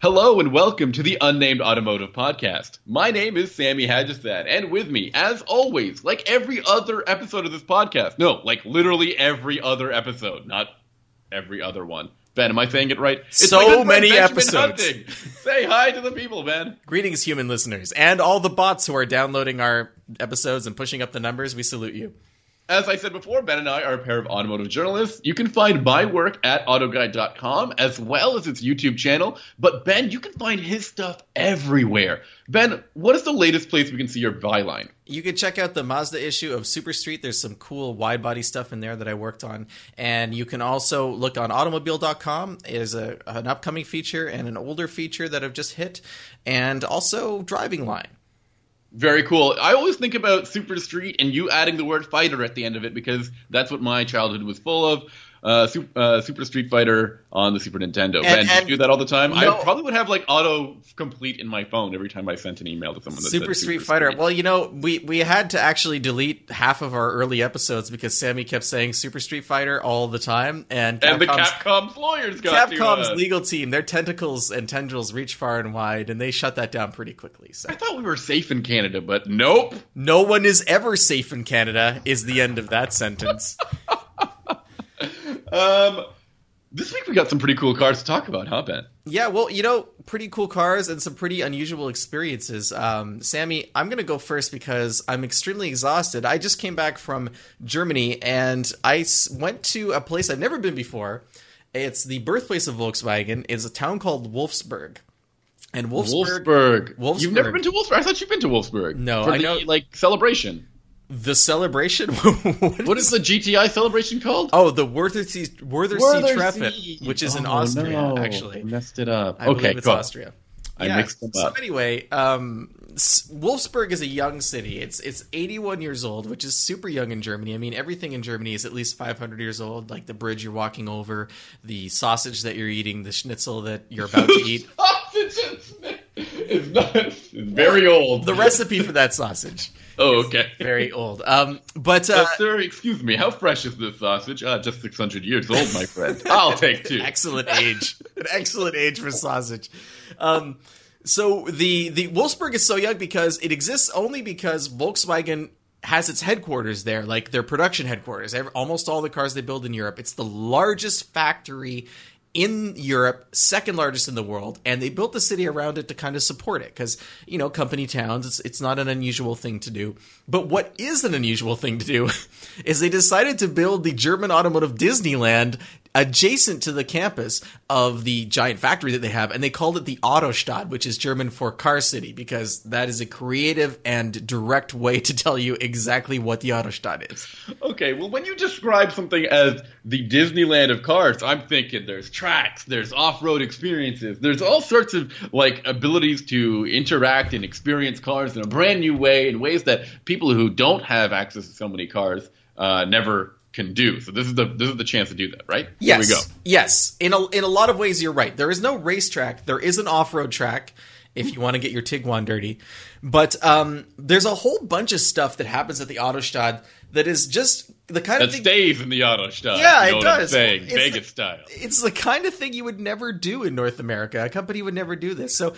Hello and welcome to the Unnamed Automotive Podcast. My name is Sammy Haj-Assaad, and with me, as always, like every other episode of this podcast, no, like literally every other episode, not every other one. Ben, am I saying it right? It's So friend many Benjamin episodes. Hunting. Say hi to the people, Ben. Greetings, human listeners, and all the bots who are downloading our episodes and pushing up the numbers. We salute you. As I said before, Ben and I are a pair of automotive journalists. You can find my work at autoguide.com as well as its YouTube channel. But Ben, you can find his stuff everywhere. Ben, what is the latest place we can see your byline? You can check out the Mazda issue of Super Street. There's some cool wide body stuff in there that I worked on. And you can also look on automobile.com. There's a, an upcoming feature and an older feature that have just hit, and also Driving Line. Very cool. I always think about Super Street and you adding the word fighter at the end of it because that's what my childhood was full of. Uh, Super, uh, Super Street Fighter on the Super Nintendo. ben, do and- do that all the time? No. I probably would have like auto complete in my phone every time I sent an email to someone that Super said Street Fighter. Well, you know, we we had to actually delete half of our early episodes because Sammy kept saying Super Street Fighter all the time, and and the Capcom's- Capcom's lawyers got Capcom's to us. legal team, their tentacles and tendrils reach far and wide, and they shut that down pretty quickly. So I thought we were safe in Canada, but nope. no one is ever safe in Canada is the end of that sentence. Um, this week we got some pretty cool cars to talk about, huh, Ben? yeah, well, you know, pretty cool cars and some pretty unusual experiences. Um, Sammy, I'm going to go first because I'm extremely exhausted. I just came back from Germany and I went to a place I've never been before. It's the birthplace of Volkswagen. It's a town called Wolfsburg. And Wolfsburg, Wolfsburg. Wolfsburg. You've never been to Wolfsburg? I thought you've been to Wolfsburg. No, I the, know- like celebration. The celebration. What is the GTI celebration called? Oh, the Wörthersee Wörthersee. Treffen, which is in Oh, Austria, no. actually. I messed it up. I okay, believe it's. Austria. I Yeah, mixed them So anyway, um, Wolfsburg is a young city. It's it's 81 years old, which is super young in Germany. I mean, everything in Germany is at least 500 years old. Like the bridge you're walking over, the sausage that you're eating, the schnitzel that you're about to eat. Sausage is not it's very old. The recipe for that sausage, oh, okay. very old. Um, but Uh, uh, sir, excuse me. How fresh is this sausage? Ah, just 600 years old, my friend. I'll take two. excellent age, an excellent age for sausage. Um, so the the Wolfsburg is so young because it exists only because Volkswagen has its headquarters there, like their production headquarters. Almost all the cars they build in Europe. It's the largest factory in Europe, second largest in the world, and they built the city around it to kind of support it because you know company towns. It's it's not an unusual thing to do. But what is an unusual thing to do is they decided to build the German automotive Disneyland adjacent to the campus of the giant factory that they have, and they called it the Autostadt, which is German for car city, because that is a creative and direct way to tell you exactly what the Autostadt is. Okay, well, when you describe something as the Disneyland of cars, I'm thinking there's tracks, there's off-road experiences, there's all sorts of like abilities to interact and experience cars in a brand new way, in ways that people who don't have access to so many cars uh, never can do. So this is the this is the chance to do that, right? Yes. Here we go. Yes. In a, in a lot of ways, you're right. There is no racetrack. There is an off road track if you want to get your Tiguan dirty. But um, there's a whole bunch of stuff that happens at the Autostadt that is just the kind of That thing. stays in the Autostadt. Yeah, you know it does. saying? It's Vegas the- style. it's the kind of thing you would never do in North America. A company would never do this. So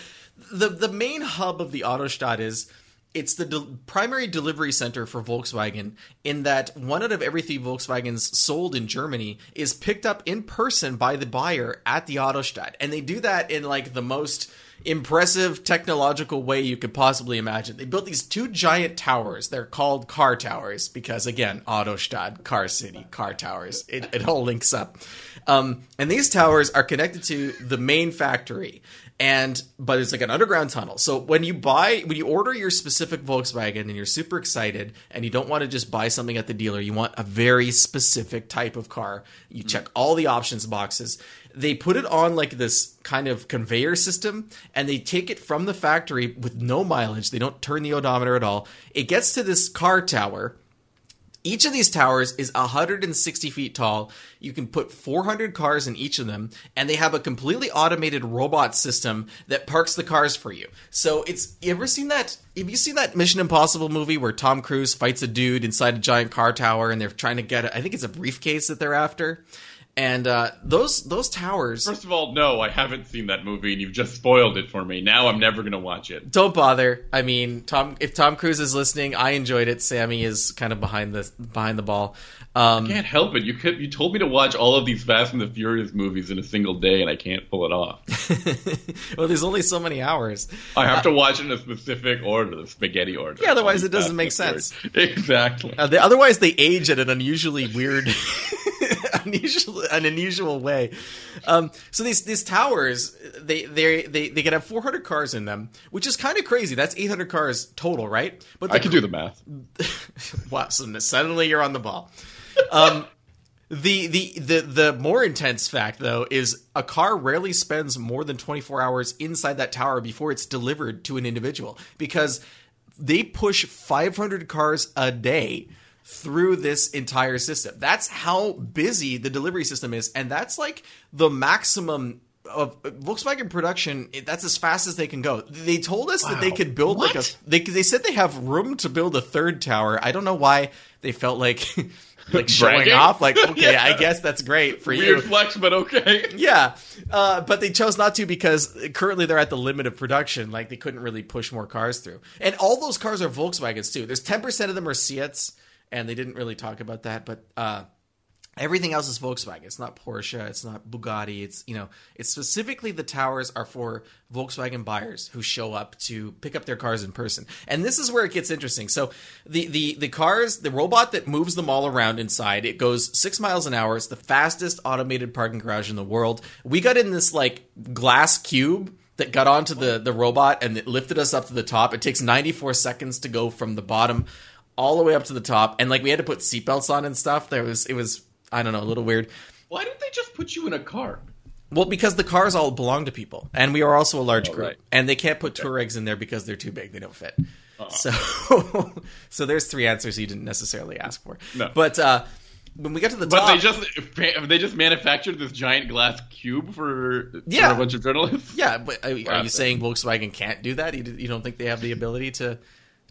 the the main hub of the Autostadt is it's the del- primary delivery center for Volkswagen in that one out of every three Volkswagens sold in Germany is picked up in person by the buyer at the Autostadt. And they do that in like the most impressive technological way you could possibly imagine. They built these two giant towers. They're called car towers because again, Autostadt, car city, car towers. It, it all links up. Um, and these towers are connected to the main factory. And but it's like an underground tunnel. So when you buy when you order your specific Volkswagen and you're super excited and you don't want to just buy something at the dealer, you want a very specific type of car. You check mm. all the options boxes they put it on like this kind of conveyor system and they take it from the factory with no mileage. They don't turn the odometer at all. It gets to this car tower. Each of these towers is 160 feet tall. You can put 400 cars in each of them, and they have a completely automated robot system that parks the cars for you. So it's you ever seen that? Have you seen that Mission Impossible movie where Tom Cruise fights a dude inside a giant car tower, and they're trying to get? A, I think it's a briefcase that they're after And uh, those those towers. First of all, no, I haven't seen that movie, and you've just spoiled it for me. Now I'm never going to watch it. Don't bother. I mean, Tom. If Tom Cruise is listening, I enjoyed it. Sammy is kind of behind the behind the ball. Um, I can't help it. You could, you told me to watch all of these Fast and the Furious movies in a single day, and I can't pull it off. well, there's only so many hours. I have to watch it in a specific order, the spaghetti order. Yeah, otherwise it doesn't Fast make sense. Furious. Exactly. Uh, they, otherwise, they age at an unusually weird, unusual, an unusual way. Um, so these these towers, they they they they can have 400 cars in them, which is kind of crazy. That's 800 cars total, right? But I can do the math. wow, so suddenly you're on the ball. Um, the, the the the more intense fact though is a car rarely spends more than 24 hours inside that tower before it's delivered to an individual because they push 500 cars a day through this entire system. That's how busy the delivery system is and that's like the maximum of Volkswagen production, that's as fast as they can go. They told us that they could build like a. They they said they have room to build a third tower. I don't know why they felt like like showing Bragging? off. Like okay, Yeah. I guess that's great for Weird you. flex, but okay. Yeah, uh, but they chose not to because currently they're at the limit of production. Like they couldn't really push more cars through, and all those cars are Volkswagens too. There's 10 percent of them are Seats, and they didn't really talk about that, but. Uh, Everything else is Volkswagen. It's not Porsche. It's not Bugatti. It's you know, it's specifically the towers are for Volkswagen buyers who show up to pick up their cars in person. And this is where it gets interesting. So the the the cars, the robot that moves them all around inside, it goes six miles an hour. It's the fastest automated parking garage in the world. We got in this like glass cube that got onto the the robot and it lifted us up to the top. It takes 94 seconds to go from the bottom all the way up to the top, and like we had to put seatbelts on and stuff. There was it was I don't know a little weird. Why didn't they just put you in a car? Well, because the cars all belong to people, and we are also a large Oh, group, right. and they can't put Touaregs in there because they're too big; they don't fit. Uh-huh. So, so there's three answers you didn't necessarily ask for. No. but uh, when we got to the But top, they just they just manufactured this giant glass cube for, Yeah. for a bunch of journalists. yeah. But are, are you saying Volkswagen can't do that? You, you don't think they have the ability to?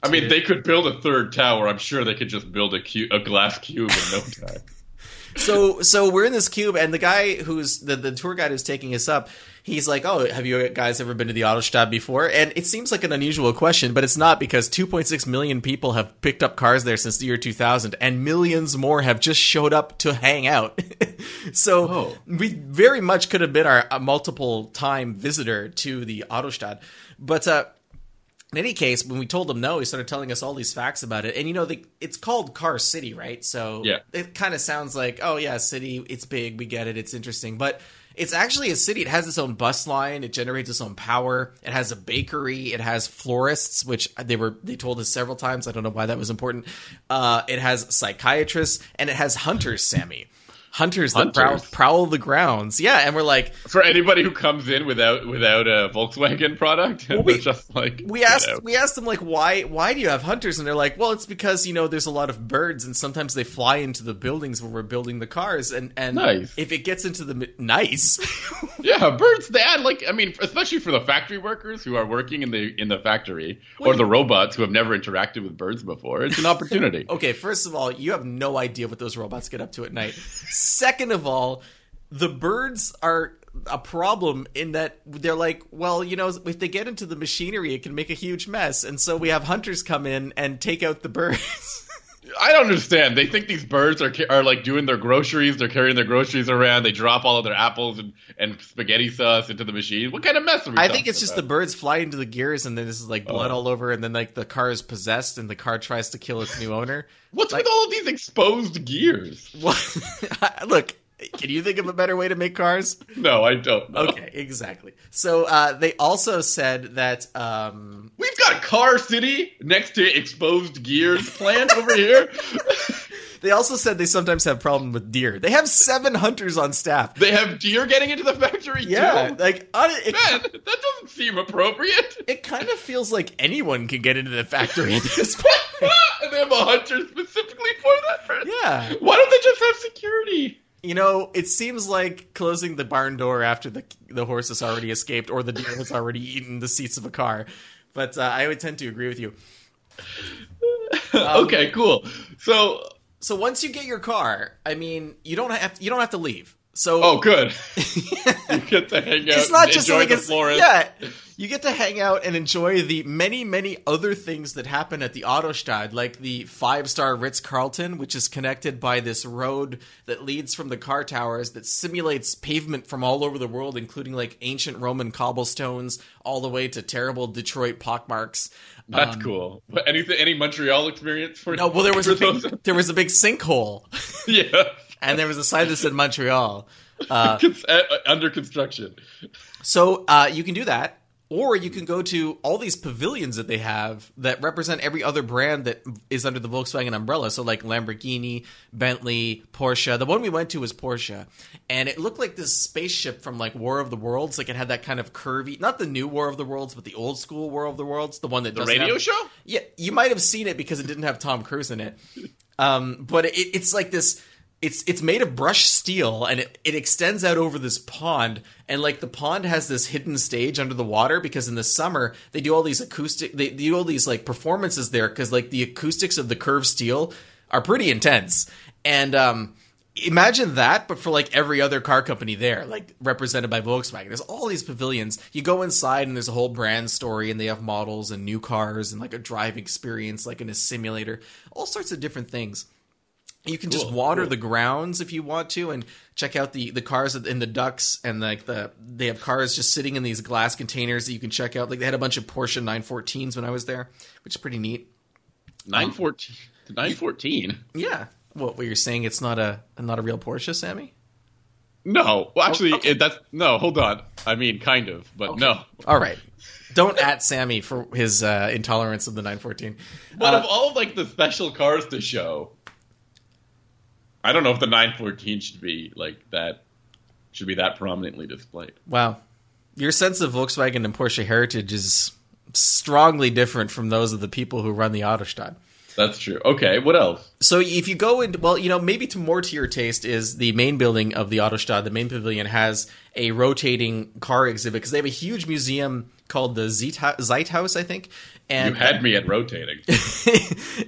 I mean, they could build a third tower. I'm sure they could just build a cu- a glass cube in no time. so so we're in this cube and the guy who's the, the tour guide who's taking us up he's like oh have you guys ever been to the autostadt before and it seems like an unusual question but it's not because 2.6 million people have picked up cars there since the year 2000 and millions more have just showed up to hang out so Oh. we very much could have been our a multiple time visitor to the autostadt but uh in any case, when we told him no, he started telling us all these facts about it. And you know, the, it's called Car City, right? So Yeah. it kind of sounds like, oh yeah, city, it's big, we get it, it's interesting, but it's actually a city. It has its own bus line. It generates its own power. It has a bakery. It has florists, which they were they told us several times. I don't know why that was important. Uh, it has psychiatrists and it has hunters. Sammy, hunters that prowl, Hunters? prowl the grounds. Yeah, and we're like, For anybody who comes in without without a Volkswagen product, we- they're just like we asked out. we asked them like why why do you have hunters and they're like well it's because you know there's a lot of birds and sometimes they fly into the buildings where we're building the cars and and Nice. if it gets into the nice Yeah, birds. They add like I mean, especially for the factory workers who are working in the in the factory, or the robots who have never interacted with birds before. It's an opportunity. okay first of all you have no idea what those robots get up to at night second of all the birds are a problem in that they're like well you know if they get into the machinery it can make a huge mess. And so we have hunters come in and take out the birds I don't understand. They think these birds are are like doing their groceries. They're carrying their groceries around. They drop all of their apples and, and spaghetti sauce into the machine. What kind of mess are we? I think it's just the birds fly into the gears, and then this is like oh. blood Oh. all over, and then like the car is possessed, and the car tries to kill its new owner. What's like- with all of these exposed gears? What? Look, can you think of a better way to make cars? No, I don't. Know. Okay, exactly. So uh, they also said that um, We've got Car City next to exposed gears plant over here. they also said they sometimes have problem with deer. They have seven hunters on staff. They have deer getting into the factory Yeah, too. like on it, Man, that doesn't seem appropriate. it kind of feels like anyone can get into the factory at this point. and they have a hunter specifically for that. For Yeah. Why don't they just have security? You know, it seems like closing the barn door after the the horse has already escaped or the deer has already eaten the seats of a car. But uh, I would tend to agree with you. Um, okay, cool. So So once you get your car, I mean, you don't have you don't have to leave. So Oh, good. you get to hang out. it's not and just enjoy like the it's, florist. yeah. You get to hang out and enjoy the many, many other things that happen at the Autostadt, like the five star Ritz Carlton, which is connected by this road that leads from the car towers that simulates pavement from all over the world, including like ancient Roman cobblestones, all the way to terrible Detroit pockmarks. That's Um, cool. But anything, any Montreal experience for No, well, there was a big, there was a big sinkhole, yeah, and there was a sign that said Montreal. Cons- uh, under construction. So uh, you can do that, or you can go to all these pavilions that they have that represent every other brand that is under the Volkswagen umbrella. So like Lamborghini, Bentley, Porsche. The one we went to was Porsche, and it looked like this spaceship from like War of the Worlds. Like it had that kind of curvy, not the new War of the Worlds, but the old school War of the Worlds, the one that The radio have- show? yeah, you might have seen it because it didn't have Tom Cruise in it. Um, but it, it's like this. It's it's made of brushed steel and it, it extends out over this pond. And like the pond has this hidden stage under the water because in the summer they do all these acoustic they, they do all these like performances there because like the acoustics of the curved steel are pretty intense. And um imagine that but for like every other car company there like represented by volkswagen. There's all these pavilions. You go inside and there's a whole brand story and they have models and new cars and like a driving experience like in a simulator. All sorts of different things you can just water cool. the grounds if you want to and check out the the cars in the ducks and like the they have cars just sitting in these glass containers that you can check out like they had a bunch of porsche 914s when i was there which is pretty neat Nine fourteen. Nine fourteen. yeah what, what you're saying it's not a not a real porsche sammy No, well, actually, Oh, okay. it, that's no. Hold on. I mean, kind of, but no. all right don't at sammy for his uh, intolerance of the 914 But Uh, of all like the special cars to show, I don't know if the 914 should be like that. Should be that prominently displayed. Wow. Your sense of Volkswagen and Porsche heritage is strongly different from those of the people who run the Autostadt. That's true. Okay, what else? So if you go in, well, you know, maybe to more to your taste is the main building of the Autostadt. The main pavilion has a rotating car exhibit because they have a huge museum called the Zeitha- Zeithaus, I think. And You had me at rotating.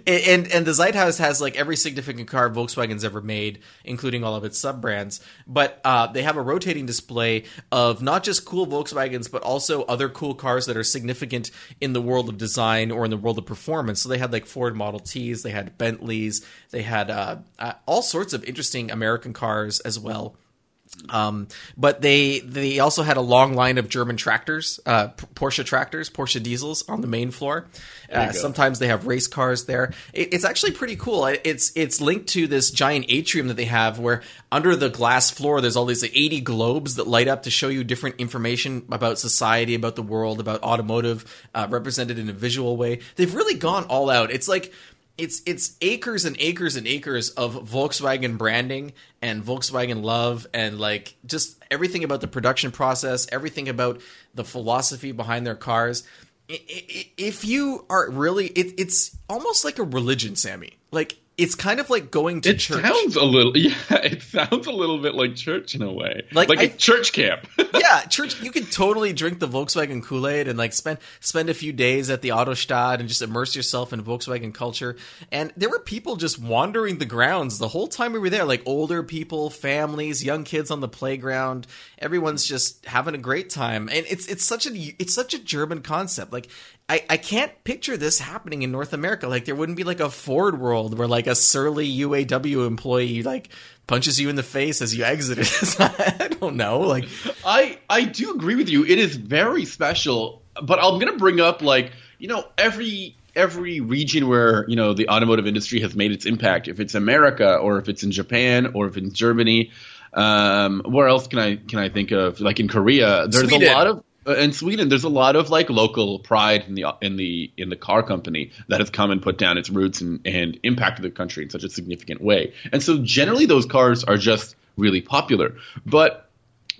and and the Zeithaus has like every significant car Volkswagen's ever made, including all of its sub brands. But uh, they have a rotating display of not just cool Volkswagens, but also other cool cars that are significant in the world of design or in the world of performance. So they had like Ford Model Ts, they had Bentleys, they had uh, uh, all sorts of interesting American cars as well. Um, but they they also had a long line of German tractors, uh, Porsche tractors, Porsche diesels on the main floor. Uh, sometimes they have race cars there. It, it's actually pretty cool. It- It's it's linked to this giant atrium that they have, where under the glass floor there's all these like, 80 globes that light up to show you different information about society, about the world, about automotive, uh, represented in a visual way. They've really gone all out. It's like it's it's acres and acres and acres of Volkswagen branding and Volkswagen love and like just everything about the production process, everything about the philosophy behind their cars. If you are really, it, it's almost like a religion, Sammy. Like it's kind of like going to church. It church. sounds a little, yeah. It sounds a little bit like church in a way, Like, like, I- a church camp. yeah, church. You could totally drink the Volkswagen Kool Aid and like spend spend a few days at the Autostadt and just immerse yourself in Volkswagen culture. And there were people just wandering the grounds the whole time we were there, like older people, families, young kids on the playground. Everyone's just having a great time, and it's it's such a it's such a German concept. Like I, I can't picture this happening in North America. Like there wouldn't be like a Ford world where like a surly UAW employee like punches you in the face as you exit it. I don't know. Like I I do agree with you. It is very special, but I'm going to bring up like you know every every region where you know the automotive industry has made its impact. If it's America, or if it's in Japan, or if it's Germany, um, where else can I can I think of? Like in Korea, there's Sweden. a lot of. Uh, in Sweden, there's a lot of like local pride in the in the in the car company that has come and put down its roots and, and impacted the country in such a significant way. And so generally, those cars are just really popular. But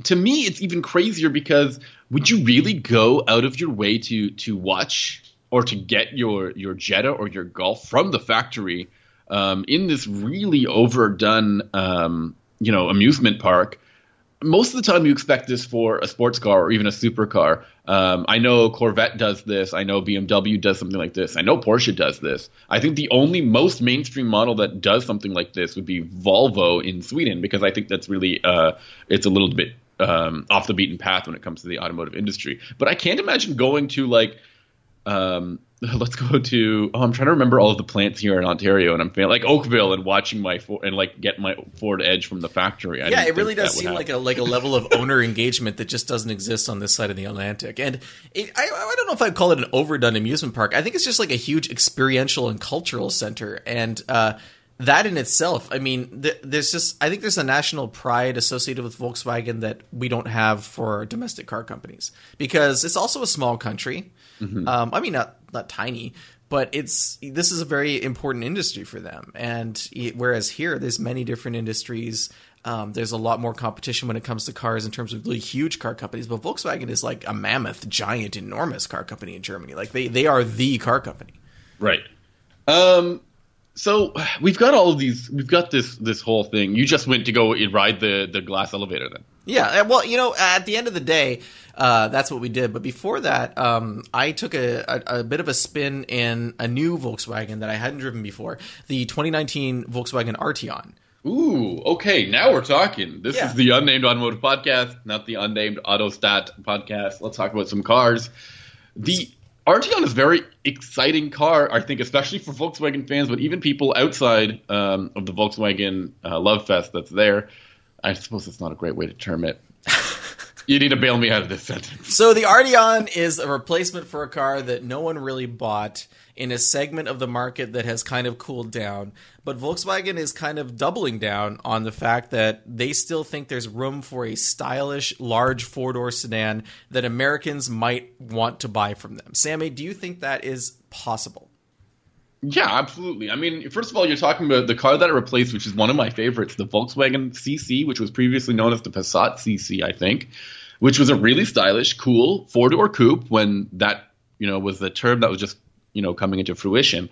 to me it's even crazier because would you really go out of your way to to watch or to get your your Jetta or your Golf from the factory um, in this really overdone um, you know amusement park most of the time you expect this for a sports car or even a supercar. Um, I know Corvette does this. I know BMW does something like this. I know Porsche does this. I think the only most mainstream model that does something like this would be Volvo in Sweden because I think that's really uh, it's a little bit um, off the beaten path when it comes to the automotive industry. But I can't imagine going to like um, let's go to oh I'm trying to remember all of the plants here in Ontario and I'm feeling like Oakville and watching my Ford, and like get my Ford Edge from the factory. I yeah, it really does seem like a like a level of owner engagement that just doesn't exist on this side of the Atlantic. And it, I I don't know if I'd call it an overdone amusement park. I think it's just like a huge experiential and cultural center and. uh that in itself, I mean, th- there's just I think there's a national pride associated with Volkswagen that we don't have for domestic car companies because it's also a small country. Mm-hmm. Um, I mean, not not tiny, but it's this is a very important industry for them. And whereas here, there's many different industries. Um, there's a lot more competition when it comes to cars in terms of really huge car companies. But Volkswagen is like a mammoth, giant, enormous car company in Germany. Like they they are the car company. Right. Um, so we've got all of these. We've got this this whole thing. You just went to go ride the the glass elevator, then. Yeah. Well, you know, at the end of the day, uh, that's what we did. But before that, um, I took a, a, a, bit of a spin in a new Volkswagen that I hadn't driven before, the 2019 Volkswagen Arteon. Ooh, okay. Now we're talking. This yeah. is the Unnamed Automotive Podcast, not the Unnamed Autostadt Podcast. Let's talk about some cars. The Arteon is a very exciting car, I think, especially for Volkswagen fans, but even people outside um, of the Volkswagen uh, love fest that's there. I suppose it's not a great way to term it. you need to bail me out of this sentence. So the Arteon is a replacement for a car that no one really bought in a segment of the market that has kind of cooled down. But Volkswagen is kind of doubling down on the fact that they still think there's room for a stylish, large four door sedan that Americans might want to buy from them. Sammy, do you think that is possible? Yeah, absolutely. I mean, first of all, you're talking about the car that it replaced, which is one of my favorites, the Volkswagen CC, which was previously known as the Passat CC, I think, which was a really stylish, cool four door coupe when that you know was the term that was just you know coming into fruition.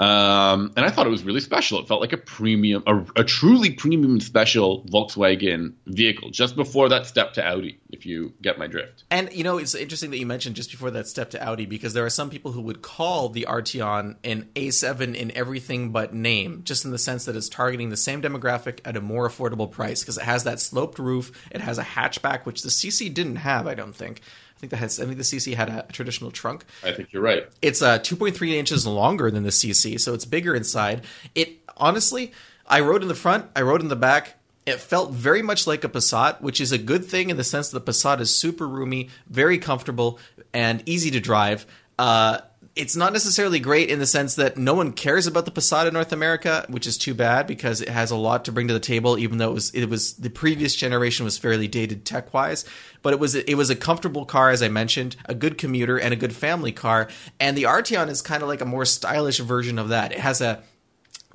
Um, and I thought it was really special. It felt like a premium, a, a, truly premium special Volkswagen vehicle, just before that step to Audi, if you get my drift. And, you know, it's interesting that you mentioned just before that step to Audi, because there are some people who would call the Arteon an A7 in everything but name, just in the sense that it's targeting the same demographic at a more affordable price, because it has that sloped roof, it has a hatchback, which the CC didn't have, I don't think. I think that has. I think the CC had a, a traditional trunk. I think you're right. It's uh, 2.3 inches longer than the CC, so it's bigger inside. It honestly, I rode in the front. I rode in the back. It felt very much like a Passat, which is a good thing in the sense that the Passat is super roomy, very comfortable, and easy to drive. Uh, it's not necessarily great in the sense that no one cares about the in North America, which is too bad because it has a lot to bring to the table. Even though it was it was the previous generation was fairly dated tech wise, but it was it was a comfortable car as I mentioned, a good commuter and a good family car. And the Arteon is kind of like a more stylish version of that. It has a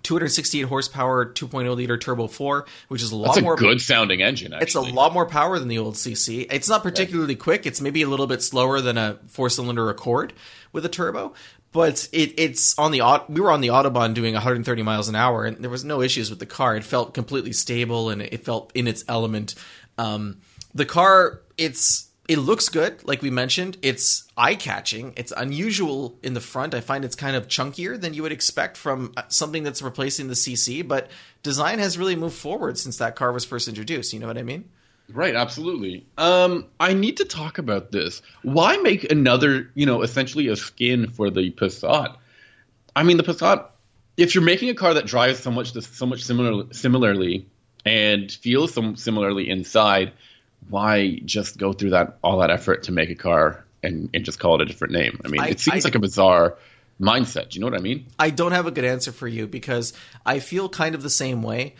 268 horsepower 2.0 liter turbo 4 which is a lot That's a more good sounding engine actually. it's a lot more power than the old cc it's not particularly yeah. quick it's maybe a little bit slower than a four cylinder accord with a turbo but it, it's on the we were on the autobahn doing 130 miles an hour and there was no issues with the car it felt completely stable and it felt in its element um, the car it's it looks good, like we mentioned. It's eye catching. It's unusual in the front. I find it's kind of chunkier than you would expect from uh, something that's replacing the CC, but design has really moved forward since that car was first introduced. You know what I mean? Right, absolutely. Um, I need to talk about this. Why make another, you know, essentially a skin for the Passat? I mean, the Passat. If you're making a car that drives so much, so much similar, similarly, and feels so similarly inside, why just go through that all that effort to make a car and, and just call it a different name? I mean, I, it seems I, like a bizarre mindset. Do you know what I mean? I don't have a good answer for you because I feel kind of the same way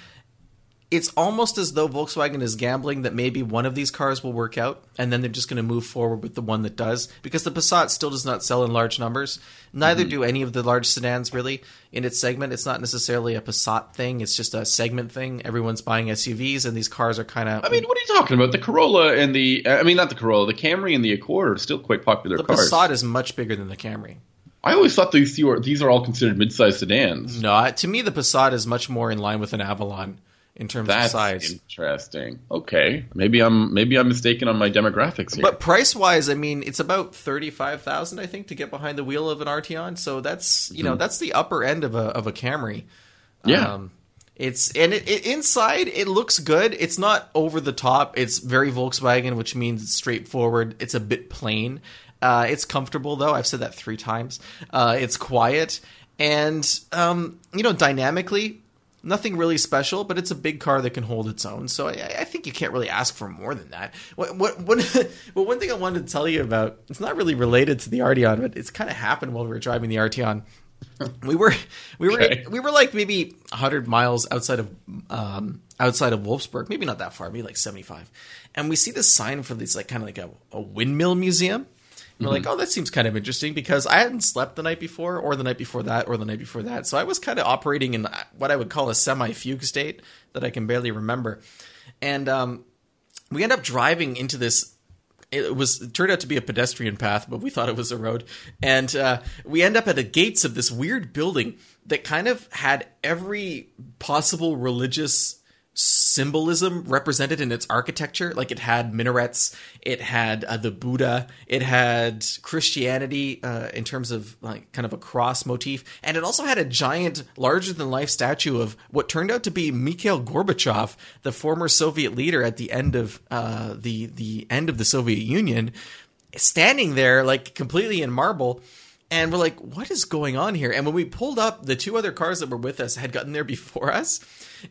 it's almost as though Volkswagen is gambling that maybe one of these cars will work out, and then they're just going to move forward with the one that does. Because the Passat still does not sell in large numbers. Neither mm-hmm. do any of the large sedans really in its segment. It's not necessarily a Passat thing; it's just a segment thing. Everyone's buying SUVs, and these cars are kind of. I mean, what are you talking about? The Corolla and the I mean, not the Corolla, the Camry and the Accord are still quite popular the cars. The Passat is much bigger than the Camry. I always thought these these are all considered mid-sized sedans. No, to me, the Passat is much more in line with an Avalon in terms That's of size. interesting. Okay, maybe I'm maybe I'm mistaken on my demographics here. But price wise, I mean, it's about thirty five thousand, I think, to get behind the wheel of an Arteon. So that's you know that's the upper end of a of a Camry. Mm-hmm. Yeah. Um, it's and it, it, inside it looks good. It's not over the top. It's very Volkswagen, which means it's straightforward. It's a bit plain. Uh, it's comfortable though. I've said that three times. Uh, it's quiet and um, you know dynamically nothing really special, but it's a big car that can hold its own. So I, I think you can't really ask for more than that. What, what, what, well, one thing I wanted to tell you about, it's not really related to the Arteon, but it's kind of happened while we were driving the Arteon. We were we were Okay. we were like maybe 100 miles outside of um, outside of Wolfsburg, maybe not that far, maybe like 75. And we see this sign for this like kind of like a, a windmill museum. And we're like, oh, that seems kind of interesting because I hadn't slept the night before, or the night before that, or the night before that. So I was kind of operating in what I would call a semi fugue state that I can barely remember. And um, we end up driving into this. It was it turned out to be a pedestrian path, but we thought it was a road. And uh, we end up at the gates of this weird building that kind of had every possible religious symbolism represented in its architecture. Like it had minarets, it had uh, the Buddha, it had Christianity uh, in terms of like kind of a cross motif, and it also had a giant, larger than life statue of what turned out to be Mikhail Gorbachev, the former Soviet leader at the end of uh, the the end of the Soviet Union, standing there like completely in marble. And we're like, what is going on here? And when we pulled up, the two other cars that were with us had gotten there before us,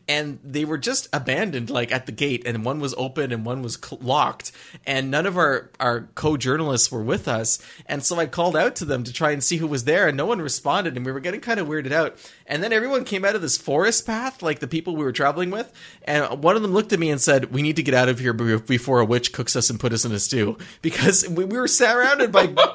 and they were just abandoned, like at the gate, and one was open and one was cl- locked, and none of our our co-journalists were with us. And so I called out to them to try and see who was there, and no one responded, and we were getting kind of weirded out. And then everyone came out of this forest path, like the people we were traveling with, and one of them looked at me and said, "We need to get out of here before a witch cooks us and put us in a stew," because we, we were surrounded by.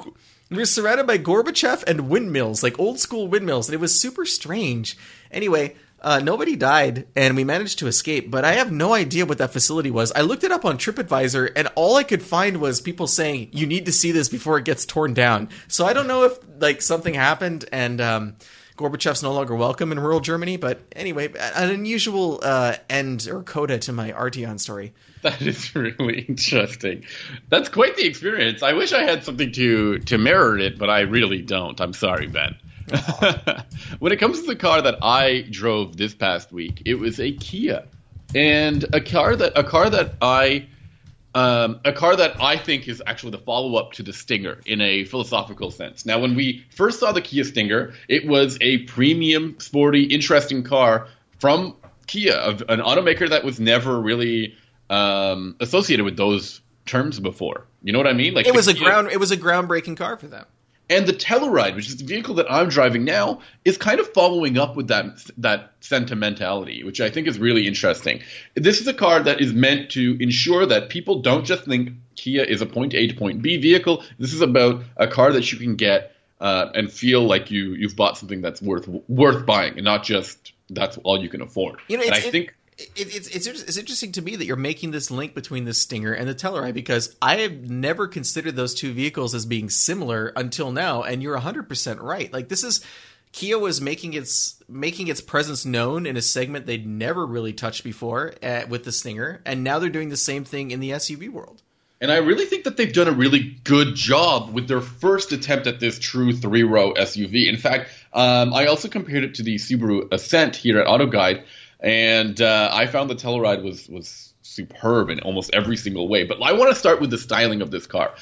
We were surrounded by Gorbachev and windmills, like old school windmills, and it was super strange. Anyway, uh, nobody died, and we managed to escape, but I have no idea what that facility was. I looked it up on TripAdvisor, and all I could find was people saying, you need to see this before it gets torn down. So I don't know if, like, something happened, and, um, Gorbachev's no longer welcome in rural Germany, but anyway, an unusual uh, end or coda to my Arteon story. That is really interesting. That's quite the experience. I wish I had something to to mirror it, but I really don't. I'm sorry, Ben. when it comes to the car that I drove this past week, it was a Kia, and a car that a car that I um, a car that I think is actually the follow up to the Stinger in a philosophical sense. Now, when we first saw the Kia Stinger, it was a premium, sporty, interesting car from Kia, an automaker that was never really um, associated with those terms before. You know what I mean? Like It was a ground. It was a groundbreaking car for them. and the Telluride, which is the vehicle that I'm driving now, is kind of following up with that that sentimentality, which I think is really interesting. This is a car that is meant to ensure that people don't just think Kia is a point A to point B vehicle. This is about a car that you can get uh, and feel like you you've bought something that's worth worth buying, and not just that's all you can afford. You know, and I think it, it's it's it's interesting to me that you're making this link between the Stinger and the Telluride because I have never considered those two vehicles as being similar until now, and you're 100 percent right. Like this is Kia was making its making its presence known in a segment they'd never really touched before uh, with the Stinger, and now they're doing the same thing in the SUV world. And I really think that they've done a really good job with their first attempt at this true three row SUV. In fact, um, I also compared it to the Subaru Ascent here at AutoGuide, and uh, I found the Telluride was was superb in almost every single way. But I want to start with the styling of this car.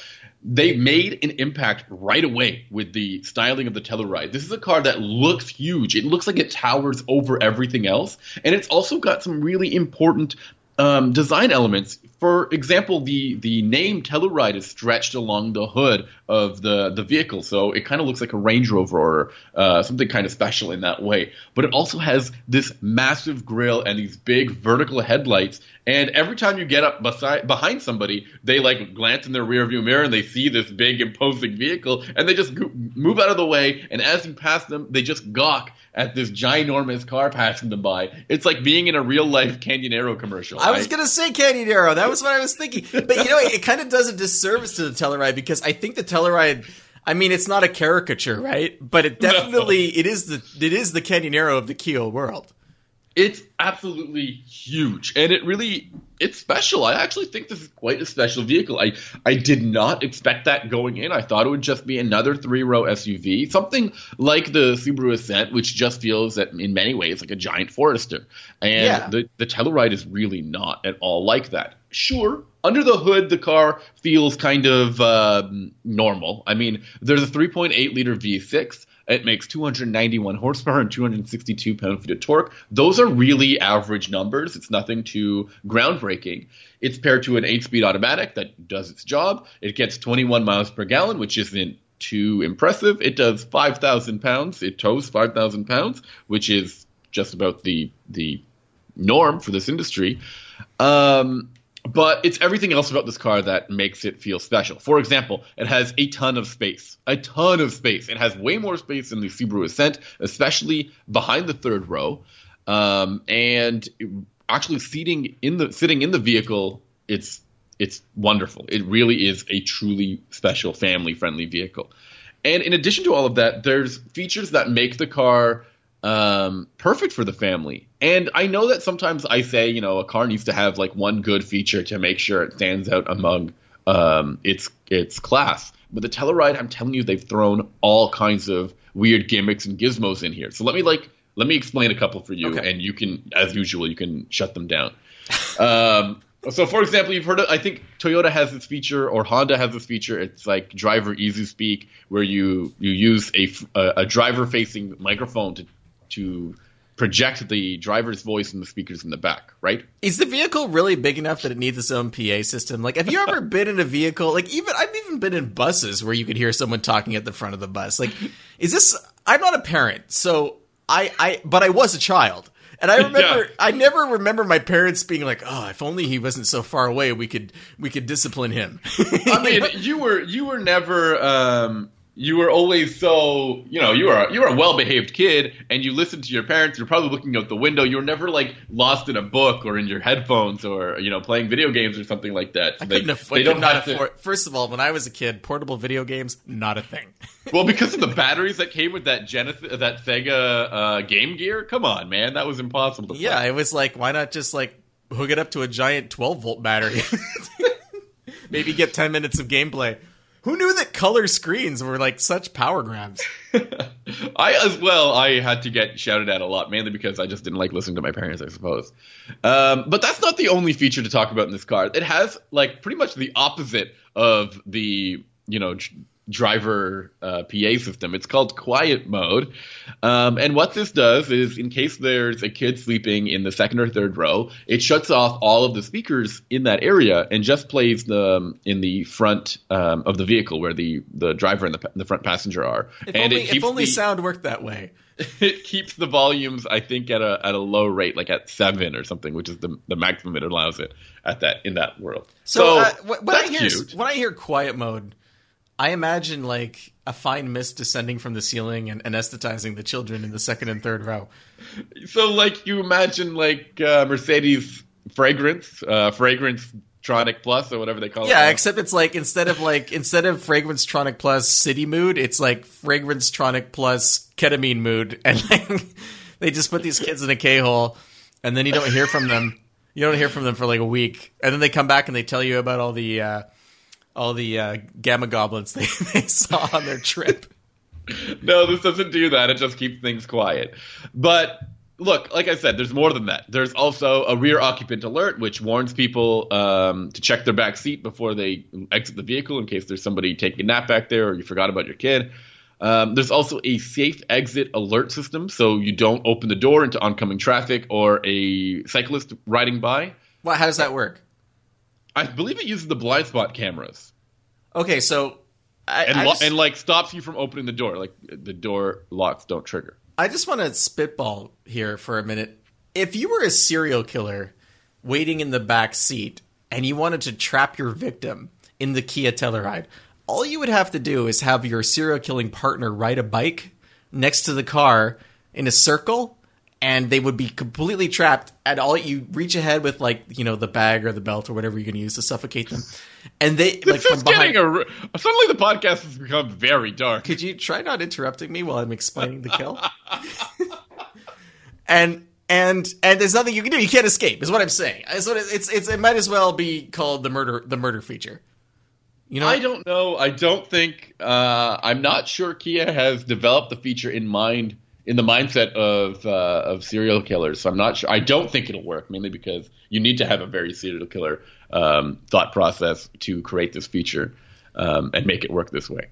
They made an impact right away with the styling of the Telluride. This is a car that looks huge. It looks like it towers over everything else, and it's also got some really important um, design elements. For example, the the name Telluride is stretched along the hood of the the vehicle, so it kind of looks like a Range Rover or uh, something kind of special in that way. But it also has this massive grille and these big vertical headlights. And every time you get up beside behind somebody, they like glance in their rearview mirror and they see this big imposing vehicle, and they just go- move out of the way. And as you pass them, they just gawk at this ginormous car passing them by. It's like being in a real life Canyonero commercial. I was gonna say Canyonero. That was what I was thinking. But you know, it, it kind of does a disservice to the Telluride because I think the Telluride. I mean, it's not a caricature, right? But it definitely it is the it is the Canyonero of the Kia world. It's absolutely huge, and it really it's special. I actually think this is quite a special vehicle. I I did not expect that going in. I thought it would just be another three row SUV, something like the Subaru Ascent, which just feels that in many ways like a giant Forester. And Yeah. the the Telluride is really not at all like that. Sure, under the hood, the car feels kind of um, normal. I mean, there's a 3.8 liter V6. It makes 291 horsepower and 262 pound feet of torque. Those are really average numbers. It's nothing too groundbreaking. It's paired to an 8 speed automatic that does its job. It gets 21 miles per gallon, which isn't too impressive. It does 5,000 pounds. It tows 5,000 pounds, which is just about the the norm for this industry. Um, but it's everything else about this car that makes it feel special. For example, it has a ton of space, a ton of space. It has way more space than the Subaru Ascent, especially behind the third row. Um, and actually, seating in the sitting in the vehicle, it's it's wonderful. It really is a truly special family friendly vehicle. And in addition to all of that, there's features that make the car um, perfect for the family. And I know that sometimes I say, you know, a car needs to have like one good feature to make sure it stands out among um, its its class. But the Telluride, I'm telling you, they've thrown all kinds of weird gimmicks and gizmos in here. So let me like let me explain a couple for you, Okay. and you can, as usual, you can shut them down. um, so, for example, you've heard of, I think Toyota has this feature or Honda has this feature. It's like driver easy speak, where you you use a a driver facing microphone to to project the driver's voice in the speakers in the back, right? Is the vehicle really big enough that it needs its own PA system? Like, have you ever been in a vehicle? Like, even I've even been in buses where you could hear someone talking at the front of the bus. Like, is this? I'm not a parent, so I, I, but I was a child, and I remember, Yeah. I never remember my parents being like, "Oh, if only he wasn't so far away, we could, we could discipline him." I mean, you were you were never um, you were always so you know you were you were a well behaved kid and you listened to your parents. You're probably looking out the window. You were never like lost in a book or in your headphones or you know playing video games or something like that. I They- couldn't aff- they don't not have to- afford. First of all, when I was a kid, portable video games not a thing. Well, because of the batteries that came with that Genesis, that Sega uh, Game Gear. Come on, man, that was impossible. To play. Yeah, it was like, why not just like hook it up to a giant 12 volt battery? Maybe get 10 minutes of gameplay. Who knew that color screens were like such power grabs? I as well. I had to get shouted at a lot, mainly because I just didn't like listening to my parents, I suppose. Um, but that's not the only feature to talk about in this car. It has like pretty much the opposite of the you know driver uh, PA system. It's called quiet mode, um, and what this does is, in case there's a kid sleeping in the second or third row, it shuts off all of the speakers in that area and just plays the in the front um, of the vehicle where the the driver and the, the front passenger are. If and only, if only the, sound worked that way. it keeps the volumes I think at a at a low rate, like at seven or something, which is the the maximum it allows it at that in that world. So, uh, wh- when I hear cute. when I hear quiet mode, I imagine like a fine mist descending from the ceiling and anesthetizing the children in the second and third row. So like you imagine like uh, Mercedes fragrance, uh, fragrance tronic plus or whatever they call it. Yeah, except it's like instead of like instead of fragrance tronic plus city mood, it's like fragrance tronic plus ketamine mood, and like they just put these kids in a K hole, and then you don't hear from them. You don't hear from them for like a week, and then they come back and they tell you about all the uh, all the uh, gamma goblins they, they saw on their trip. no, this doesn't do that. It just keeps things quiet. But look, like I said, there's more than that. There's also a rear occupant alert, which warns people um, to check their back seat before they exit the vehicle in case there's somebody taking a nap back there or you forgot about your kid. Um, there's also a safe exit alert system, so you don't open the door into oncoming traffic or a cyclist riding by. Well, how does that work? I believe it uses the blind spot cameras Okay, so I, and, I just, and like stops you from opening the door. Like the door locks don't trigger. I just want to spitball here for a minute. If you were a serial killer waiting in the back seat and you wanted to trap your victim in the Kia Telluride, all you would have to do is have your serial killing partner ride a bike next to the car in a circle and they would be completely trapped and all you reach ahead with like you know the bag or the belt or whatever you're going to use to suffocate them and they like This from is behind getting a. Suddenly, the podcast has become very dark. could you try not interrupting me while I'm explaining the kill? and and and there's nothing you can do. You can't escape. Is what I'm saying. It's what it's, it's it might as well be called the murder the murder feature. You know, I don't know. I don't think. Uh, I'm not sure Kia has developed the feature in mind in the mindset of uh, of serial killers. So I'm not sure. I don't think it'll work, mainly because you need to have a very serial killer um, thought process to create this feature um, and make it work this way.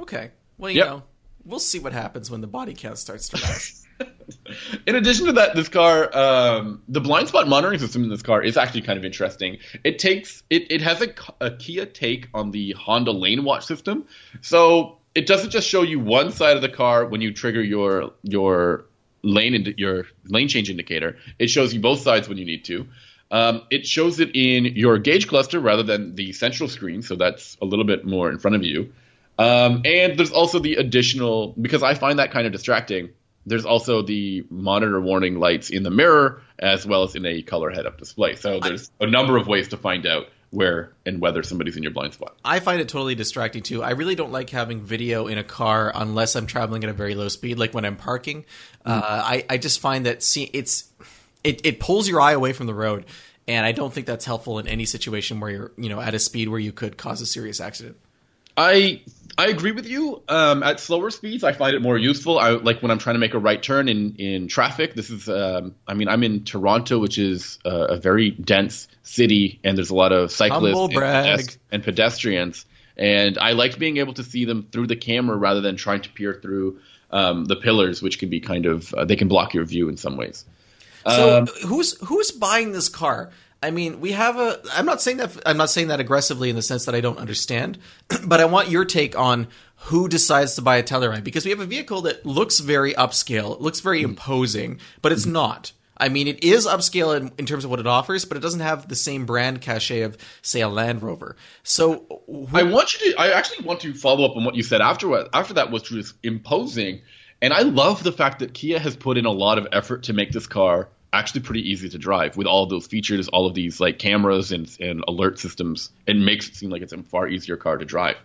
Okay. Well, you yep. know, we'll see what happens when the body count starts to rise. in addition to that, this car, um, the blind spot monitoring system in this car is actually kind of interesting. It takes it, it has a, a Kia take on the Honda Lane Watch system, so it doesn't just show you one side of the car when you trigger your your lane indi- your lane change indicator. It shows you both sides when you need to. Um, it shows it in your gauge cluster rather than the central screen, so that's a little bit more in front of you. Um, and there's also the additional because I find that kind of distracting there's also the monitor warning lights in the mirror as well as in a color head-up display. So there's a number of ways to find out where and whether somebody's in your blind spot. I find it totally distracting too. I really don't like having video in a car unless I'm traveling at a very low speed, like when I'm parking. Mm. Uh, I I just find that see it's it it pulls your eye away from the road, and I don't think that's helpful in any situation where you're you know at a speed where you could cause a serious accident. I I agree with you. Um, at slower speeds, I find it more useful. I like when I'm trying to make a right turn in in traffic. This is, um, I mean, I'm in Toronto, which is a, a very dense city, and there's a lot of cyclists and, pedest- and, pedestrians. And I like being able to see them through the camera rather than trying to peer through um, the pillars, which can be kind of uh, they can block your view in some ways. So um, who's who's buying this car? I mean, we have a. I'm not saying that. I'm not saying that aggressively in the sense that I don't understand, but I want your take on who decides to buy a Telluride because we have a vehicle that looks very upscale, it looks very mm. imposing, but it's mm-hmm. not. I mean, it is upscale in, in, terms of what it offers, but it doesn't have the same brand cachet of, say, a Land Rover. So, I want you to. I actually want to follow up on what you said after after that was just imposing, and I love the fact that Kia has put in a lot of effort to make this car actually pretty easy to drive with all those features, all of these like cameras and, and alert systems. It makes it seem like it's a far easier car to drive.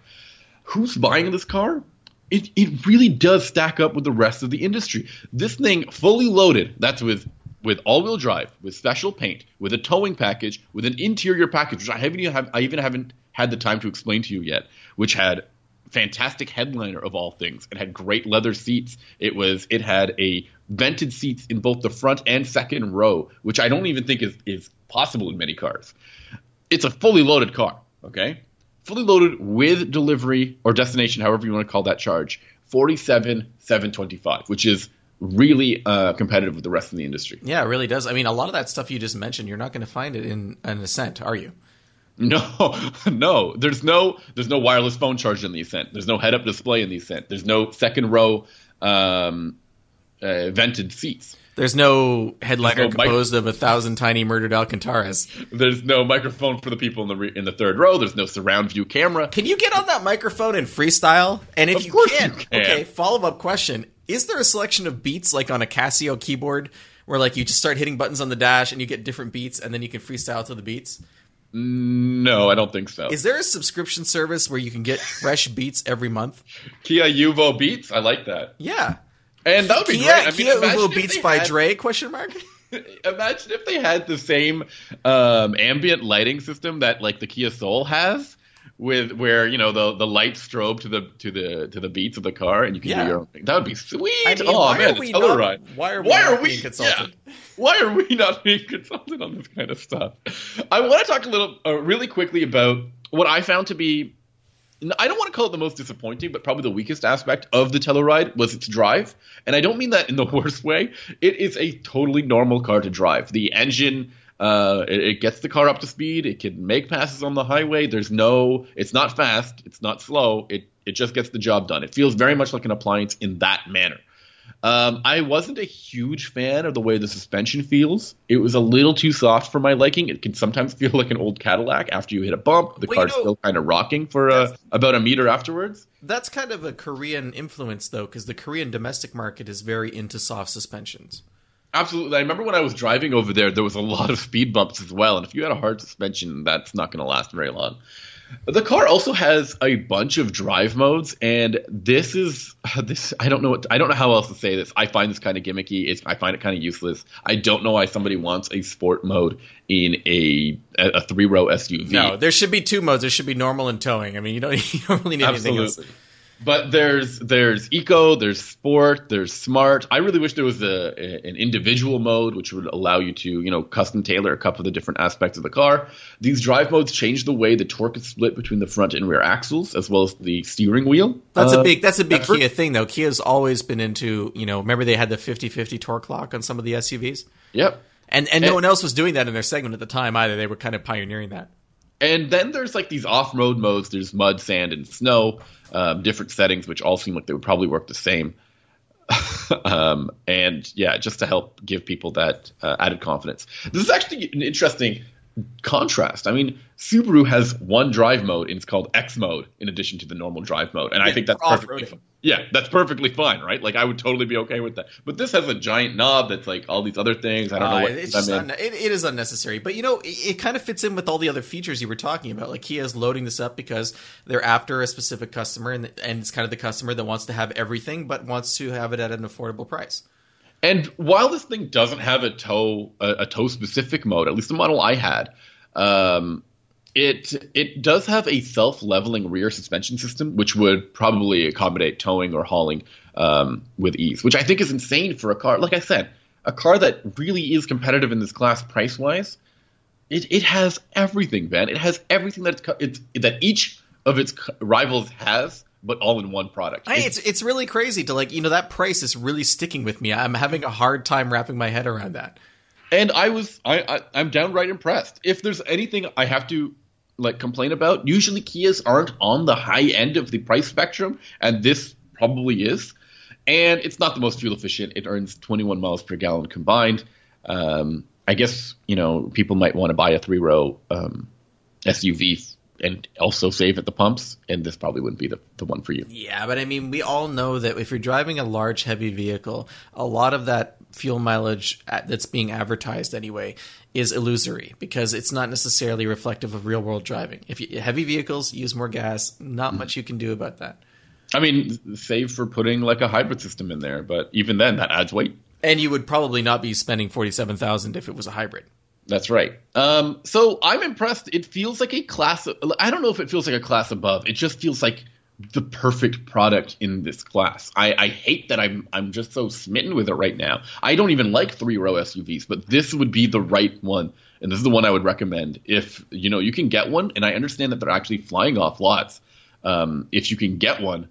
Who's buying this car? It, it really does stack up with the rest of the industry. This thing fully loaded, that's with with all-wheel drive, with special paint, with a towing package, with an interior package, which I haven't even have, I even haven't had the time to explain to you yet, which had fantastic headliner of all things. It had great leather seats. It was it had a vented seats in both the front and second row, which I don't even think is is possible in many cars. It's a fully loaded car, okay? Fully loaded with delivery or destination, however you want to call that charge, 47 725, which is really uh, competitive with the rest of the industry. Yeah, it really does. I mean, a lot of that stuff you just mentioned, you're not going to find it in an Ascent, are you? No, no. There's no there's no wireless phone charger in the Ascent. There's no head-up display in the Ascent. There's no second row um, uh, vented seats. There's no headliner no composed of a thousand tiny murdered Alcantaras. There's no microphone for the people in the re- in the third row. There's no surround view camera. Can you get on that microphone and freestyle? And if you, can, you can, okay. Follow up question: Is there a selection of beats like on a Casio keyboard where like you just start hitting buttons on the dash and you get different beats and then you can freestyle to the beats? No, I don't think so. Is there a subscription service where you can get fresh beats every month? Kia Uvo Beats, I like that. Yeah, and that would be Kia, great. I Kia Uvo Beats by had, Dre? Question mark. imagine if they had the same um, ambient lighting system that like the Kia Soul has with where you know the the light strobe to the to the to the beats of the car and you can yeah. do your own thing. That would be sweet. I mean, oh man, the Telluride. Why are we why are we consulted? Yeah. Why are we not being consulted on this kind of stuff? I want to talk a little uh, really quickly about what I found to be I don't want to call it the most disappointing, but probably the weakest aspect of the Telluride was its drive. And I don't mean that in the worst way. It is a totally normal car to drive. The engine uh, it, it, gets the car up to speed. It can make passes on the highway. There's no, it's not fast. It's not slow. It it just gets the job done. It feels very much like an appliance in that manner. Um, I wasn't a huge fan of the way the suspension feels. It was a little too soft for my liking. It can sometimes feel like an old Cadillac after you hit a bump. The well, car's you know, still kind of rocking for uh, about a meter afterwards. That's kind of a Korean influence, though, because the Korean domestic market is very into soft suspensions. Absolutely. I remember when I was driving over there, there was a lot of speed bumps as well. And if you had a hard suspension, that's not going to last very long. The car also has a bunch of drive modes, and this is this. I don't know what I don't know how else to say this. I find this kind of gimmicky. It's I find it kind of useless. I don't know why somebody wants a sport mode in a a three row SUV. No, there should be two modes. There should be normal and towing. I mean, you don't, you don't really need anything else. But there's there's eco, there's sport, there's smart. I really wish there was a, a- an individual mode which would allow you to you know custom tailor a couple of the different aspects of the car. These drive modes change the way the torque is split between the front and rear axles as well as the steering wheel. That's Uh, a big that's a big effort. Kia thing though. Kia's always been into, you know, remember they had the 50-50 torque lock on some of the SUVs? Yep. And and no one else was doing that in their segment at the time either. They were kind of pioneering that. And then there's like these off-road modes. There's mud, sand, and snow. Um, different settings, which all seem like they would probably work the same. um, and yeah, just to help give people that uh, added confidence. This is actually an interesting contrast. I mean, Subaru has one drive mode, and it's called X mode, in addition to the normal drive mode. And I think that's perfectly fine. Yeah, that's perfectly fine, right? Like I would totally be okay with that. But this has a giant knob that's like all these other things. I don't know Uh, what it's just un- it, it is unnecessary, but you know, it, it kind of fits in with all the other features you were talking about. Like Kia is loading this up because they're after a specific customer, and and it's kind of the customer that wants to have everything, but wants to have it at an affordable price. And while this thing doesn't have a toe a, a toe specific mode, at least the model I had, um, it it does have a self leveling rear suspension system, which would probably accommodate towing or hauling um, with ease. Which I think is insane for a car. Like I said, a car that really is competitive in this class price wise. It it has everything, Ben. It has everything that it's, it's that each of its rivals has, but all in one product. I, it's it's really crazy to like you know that price is really sticking with me. I'm having a hard time wrapping my head around that. and I was I, I I'm downright impressed. If there's anything I have to like complain about, usually Kias aren't on the high end of the price spectrum, and this probably is. And it's not the most fuel efficient. It earns 21 miles per gallon combined. Um, I guess you know people might want to buy a three row um, SUV and also save at the pumps, and this probably wouldn't be the, the one for you. Yeah, but I mean, we all know that if you're driving a large, heavy vehicle, a lot of that fuel mileage at- that's being advertised anyway is illusory because it's not necessarily reflective of real world driving. If you, heavy vehicles use more gas, not hmm. much you can do about that. I mean, save for putting like a hybrid system in there, but even then, that adds weight. And you would probably not be spending forty seven thousand if it was a hybrid. That's right. Um, so I'm impressed. It feels like a class. I don't know if it feels like a class above. It just feels like the perfect product in this class. I, I hate that I'm I'm just so smitten with it right now. I don't even like three row SUVs, but this would be the right one, and this is the one I would recommend. If you know you can get one, and I understand that they're actually flying off lots. Um, if you can get one,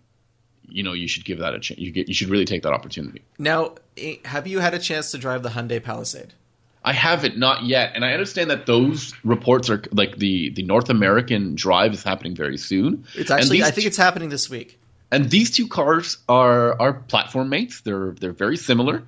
you know you should give that a chance. You get you should really take that opportunity. Now, eh, have you had a chance to drive the Hyundai Palisade? I haven't, not yet, and I understand that those reports are like the the North American drive is happening very soon. It's actually, I think it's happening this week. and these two cars are are platform mates. They're they're very similar.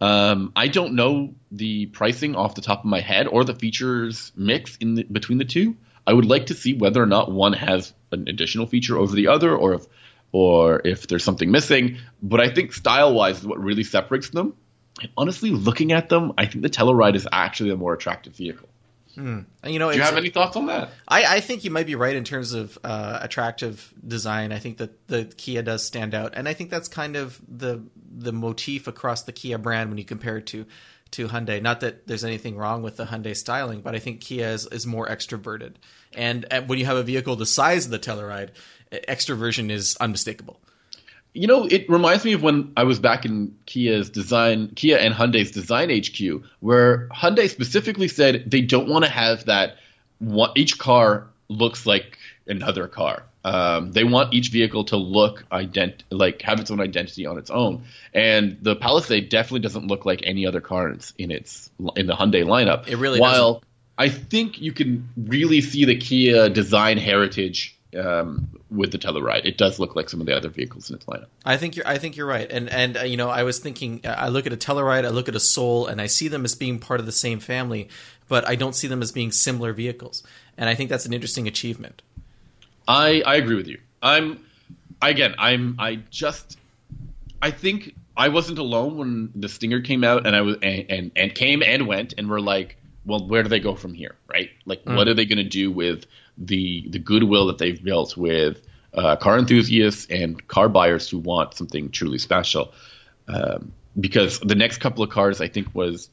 Um, I don't know the pricing off the top of my head or the features mix in the, between the two. I would like to see whether or not one has an additional feature over the other, or if or if there's something missing. But I think style wise is what really separates them. And honestly, looking at them, I think the Telluride is actually a more attractive vehicle. And, you know, Do you have any thoughts on that? I, I think you might be right in terms of uh, attractive design. I think that the Kia does stand out, and I think that's kind of the the motif across the Kia brand when you compare it to to Hyundai. Not that there's anything wrong with the Hyundai styling, but I think Kia is, is more extroverted. And uh, when you have a vehicle the size of the Telluride, extroversion is unmistakable. You know, it reminds me of when I was back in Kia's design, Kia and Hyundai's design HQ, where Hyundai specifically said they don't want to have that. One, each car looks like another car. Um, they want each vehicle to look ident- like have its own identity on its own. And the Palisade definitely doesn't look like any other car in its in, its, in the Hyundai lineup. It really While doesn't. I think you can really see the Kia design heritage um, with the Telluride. It does look like some of the other vehicles in its lineup. I think you're. I think you're right. And and uh, you know, I was thinking. uh, I look at a Telluride, I look at a Soul, and I see them as being part of the same family, but I don't see them as being similar vehicles. And I think that's an interesting achievement. I I agree with you. I'm again. I'm I just I think I wasn't alone when the Stinger came out, and I was and and, and came and went, and we're like, well, where do they go from here, right? Like, what are they going to do with the the goodwill that they've built with uh, car enthusiasts and car buyers who want something truly special. Um, because the next couple of cars, I think, was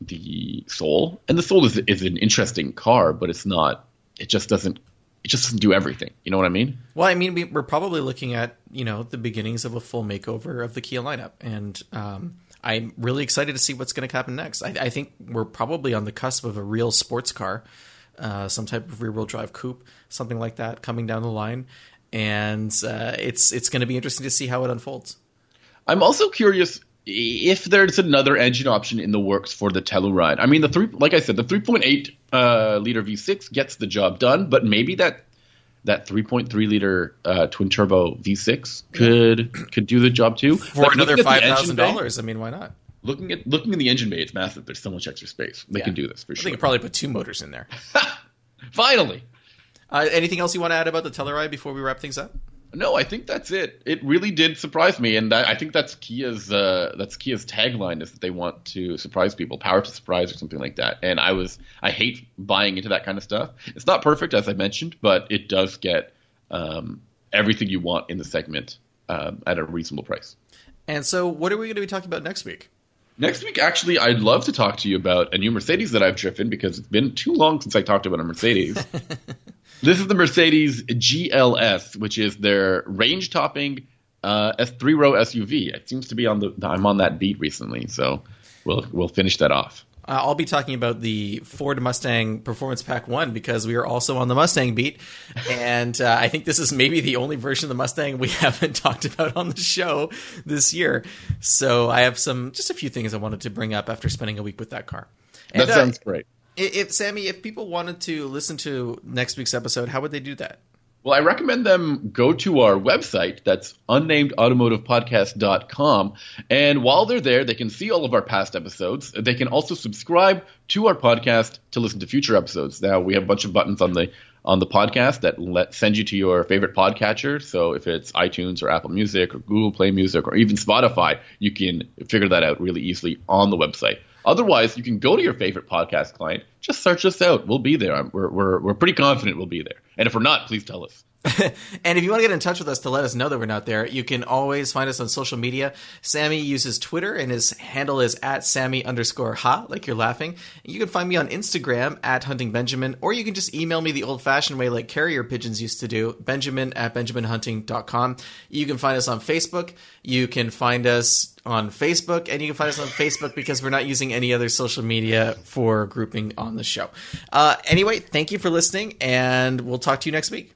the Soul, and the Soul is is an interesting car, but it's not. It just doesn't. It just doesn't do everything. You know what I mean? Well, I mean, we, we're probably looking at you know the beginnings of a full makeover of the Kia lineup, and um, I'm really excited to see what's going to happen next. I, I, think we're probably on the cusp of a real sports car, uh, some type of rear-wheel drive coupe, something like that, coming down the line, and uh, it's it's going to be interesting to see how it unfolds. I'm also curious if there's another engine option in the works for the Telluride. I mean, the three, like I said, the 3.8 uh, liter V6 gets the job done, but maybe that that 3.3 liter uh, twin turbo V6 could could do the job too for like, another five thousand dollars. I mean, why not? Looking at looking in the engine bay, it's massive. There's so much extra space. They yeah. can do this for I sure. They could probably put two motors in there. Finally. Uh, anything else you want to add about the Telluride before we wrap things up? No, I think that's it. It really did surprise me, and I, I think that's Kia's uh, that's Kia's tagline is that they want to surprise people, power to surprise, or something like that. And I was I hate buying into that kind of stuff. It's not perfect, as I mentioned, but it does get um, everything you want in the segment um, at a reasonable price. And so, what are we going to be talking about next week? Next week, actually, I'd love to talk to you about a new Mercedes that I've driven because it's been too long since I talked about a Mercedes. This is the Mercedes GLS, which is their range topping uh, S3 row SUV. It seems to be on the I'm on that beat recently, so we'll we'll finish that off. Uh, I'll be talking about the Ford Mustang Performance Pack 1 because we are also on the Mustang beat. And uh, I think this is maybe the only version of the Mustang we haven't talked about on the show this year. So I have some, just a few things I wanted to bring up after spending a week with that car. And, that sounds uh, great. If Sammy, if people wanted to listen to next week's episode, how would they do that? Well, I recommend them go to our website. That's unnamedautomotivepodcast.com. And while they're there, they can see all of our past episodes. They can also subscribe to our podcast to listen to future episodes. Now, we have a bunch of buttons on the on the podcast that let send you to your favorite podcatcher. So if it's iTunes or Apple Music or Google Play Music or even Spotify, you can figure that out really easily on the website. Otherwise, you can go to your favorite podcast client, just search us out. We'll be there. We're, we're, we're pretty confident we'll be there. And if we're not, please tell us. and if you want to get in touch with us to let us know that we're not there, you can always find us on social media. Sammy uses Twitter and his handle is at Sammy underscore ha, like you're laughing. You can find me on Instagram at Hunting Benjamin, or you can just email me the old fashioned way like carrier pigeons used to do, benjamin at benjaminhunting.com. You can find us on Facebook. You can find us on Facebook, and you can find us on Facebook because we're not using any other social media for grouping on the show. Uh, anyway, thank you for listening, and we'll talk to you next week.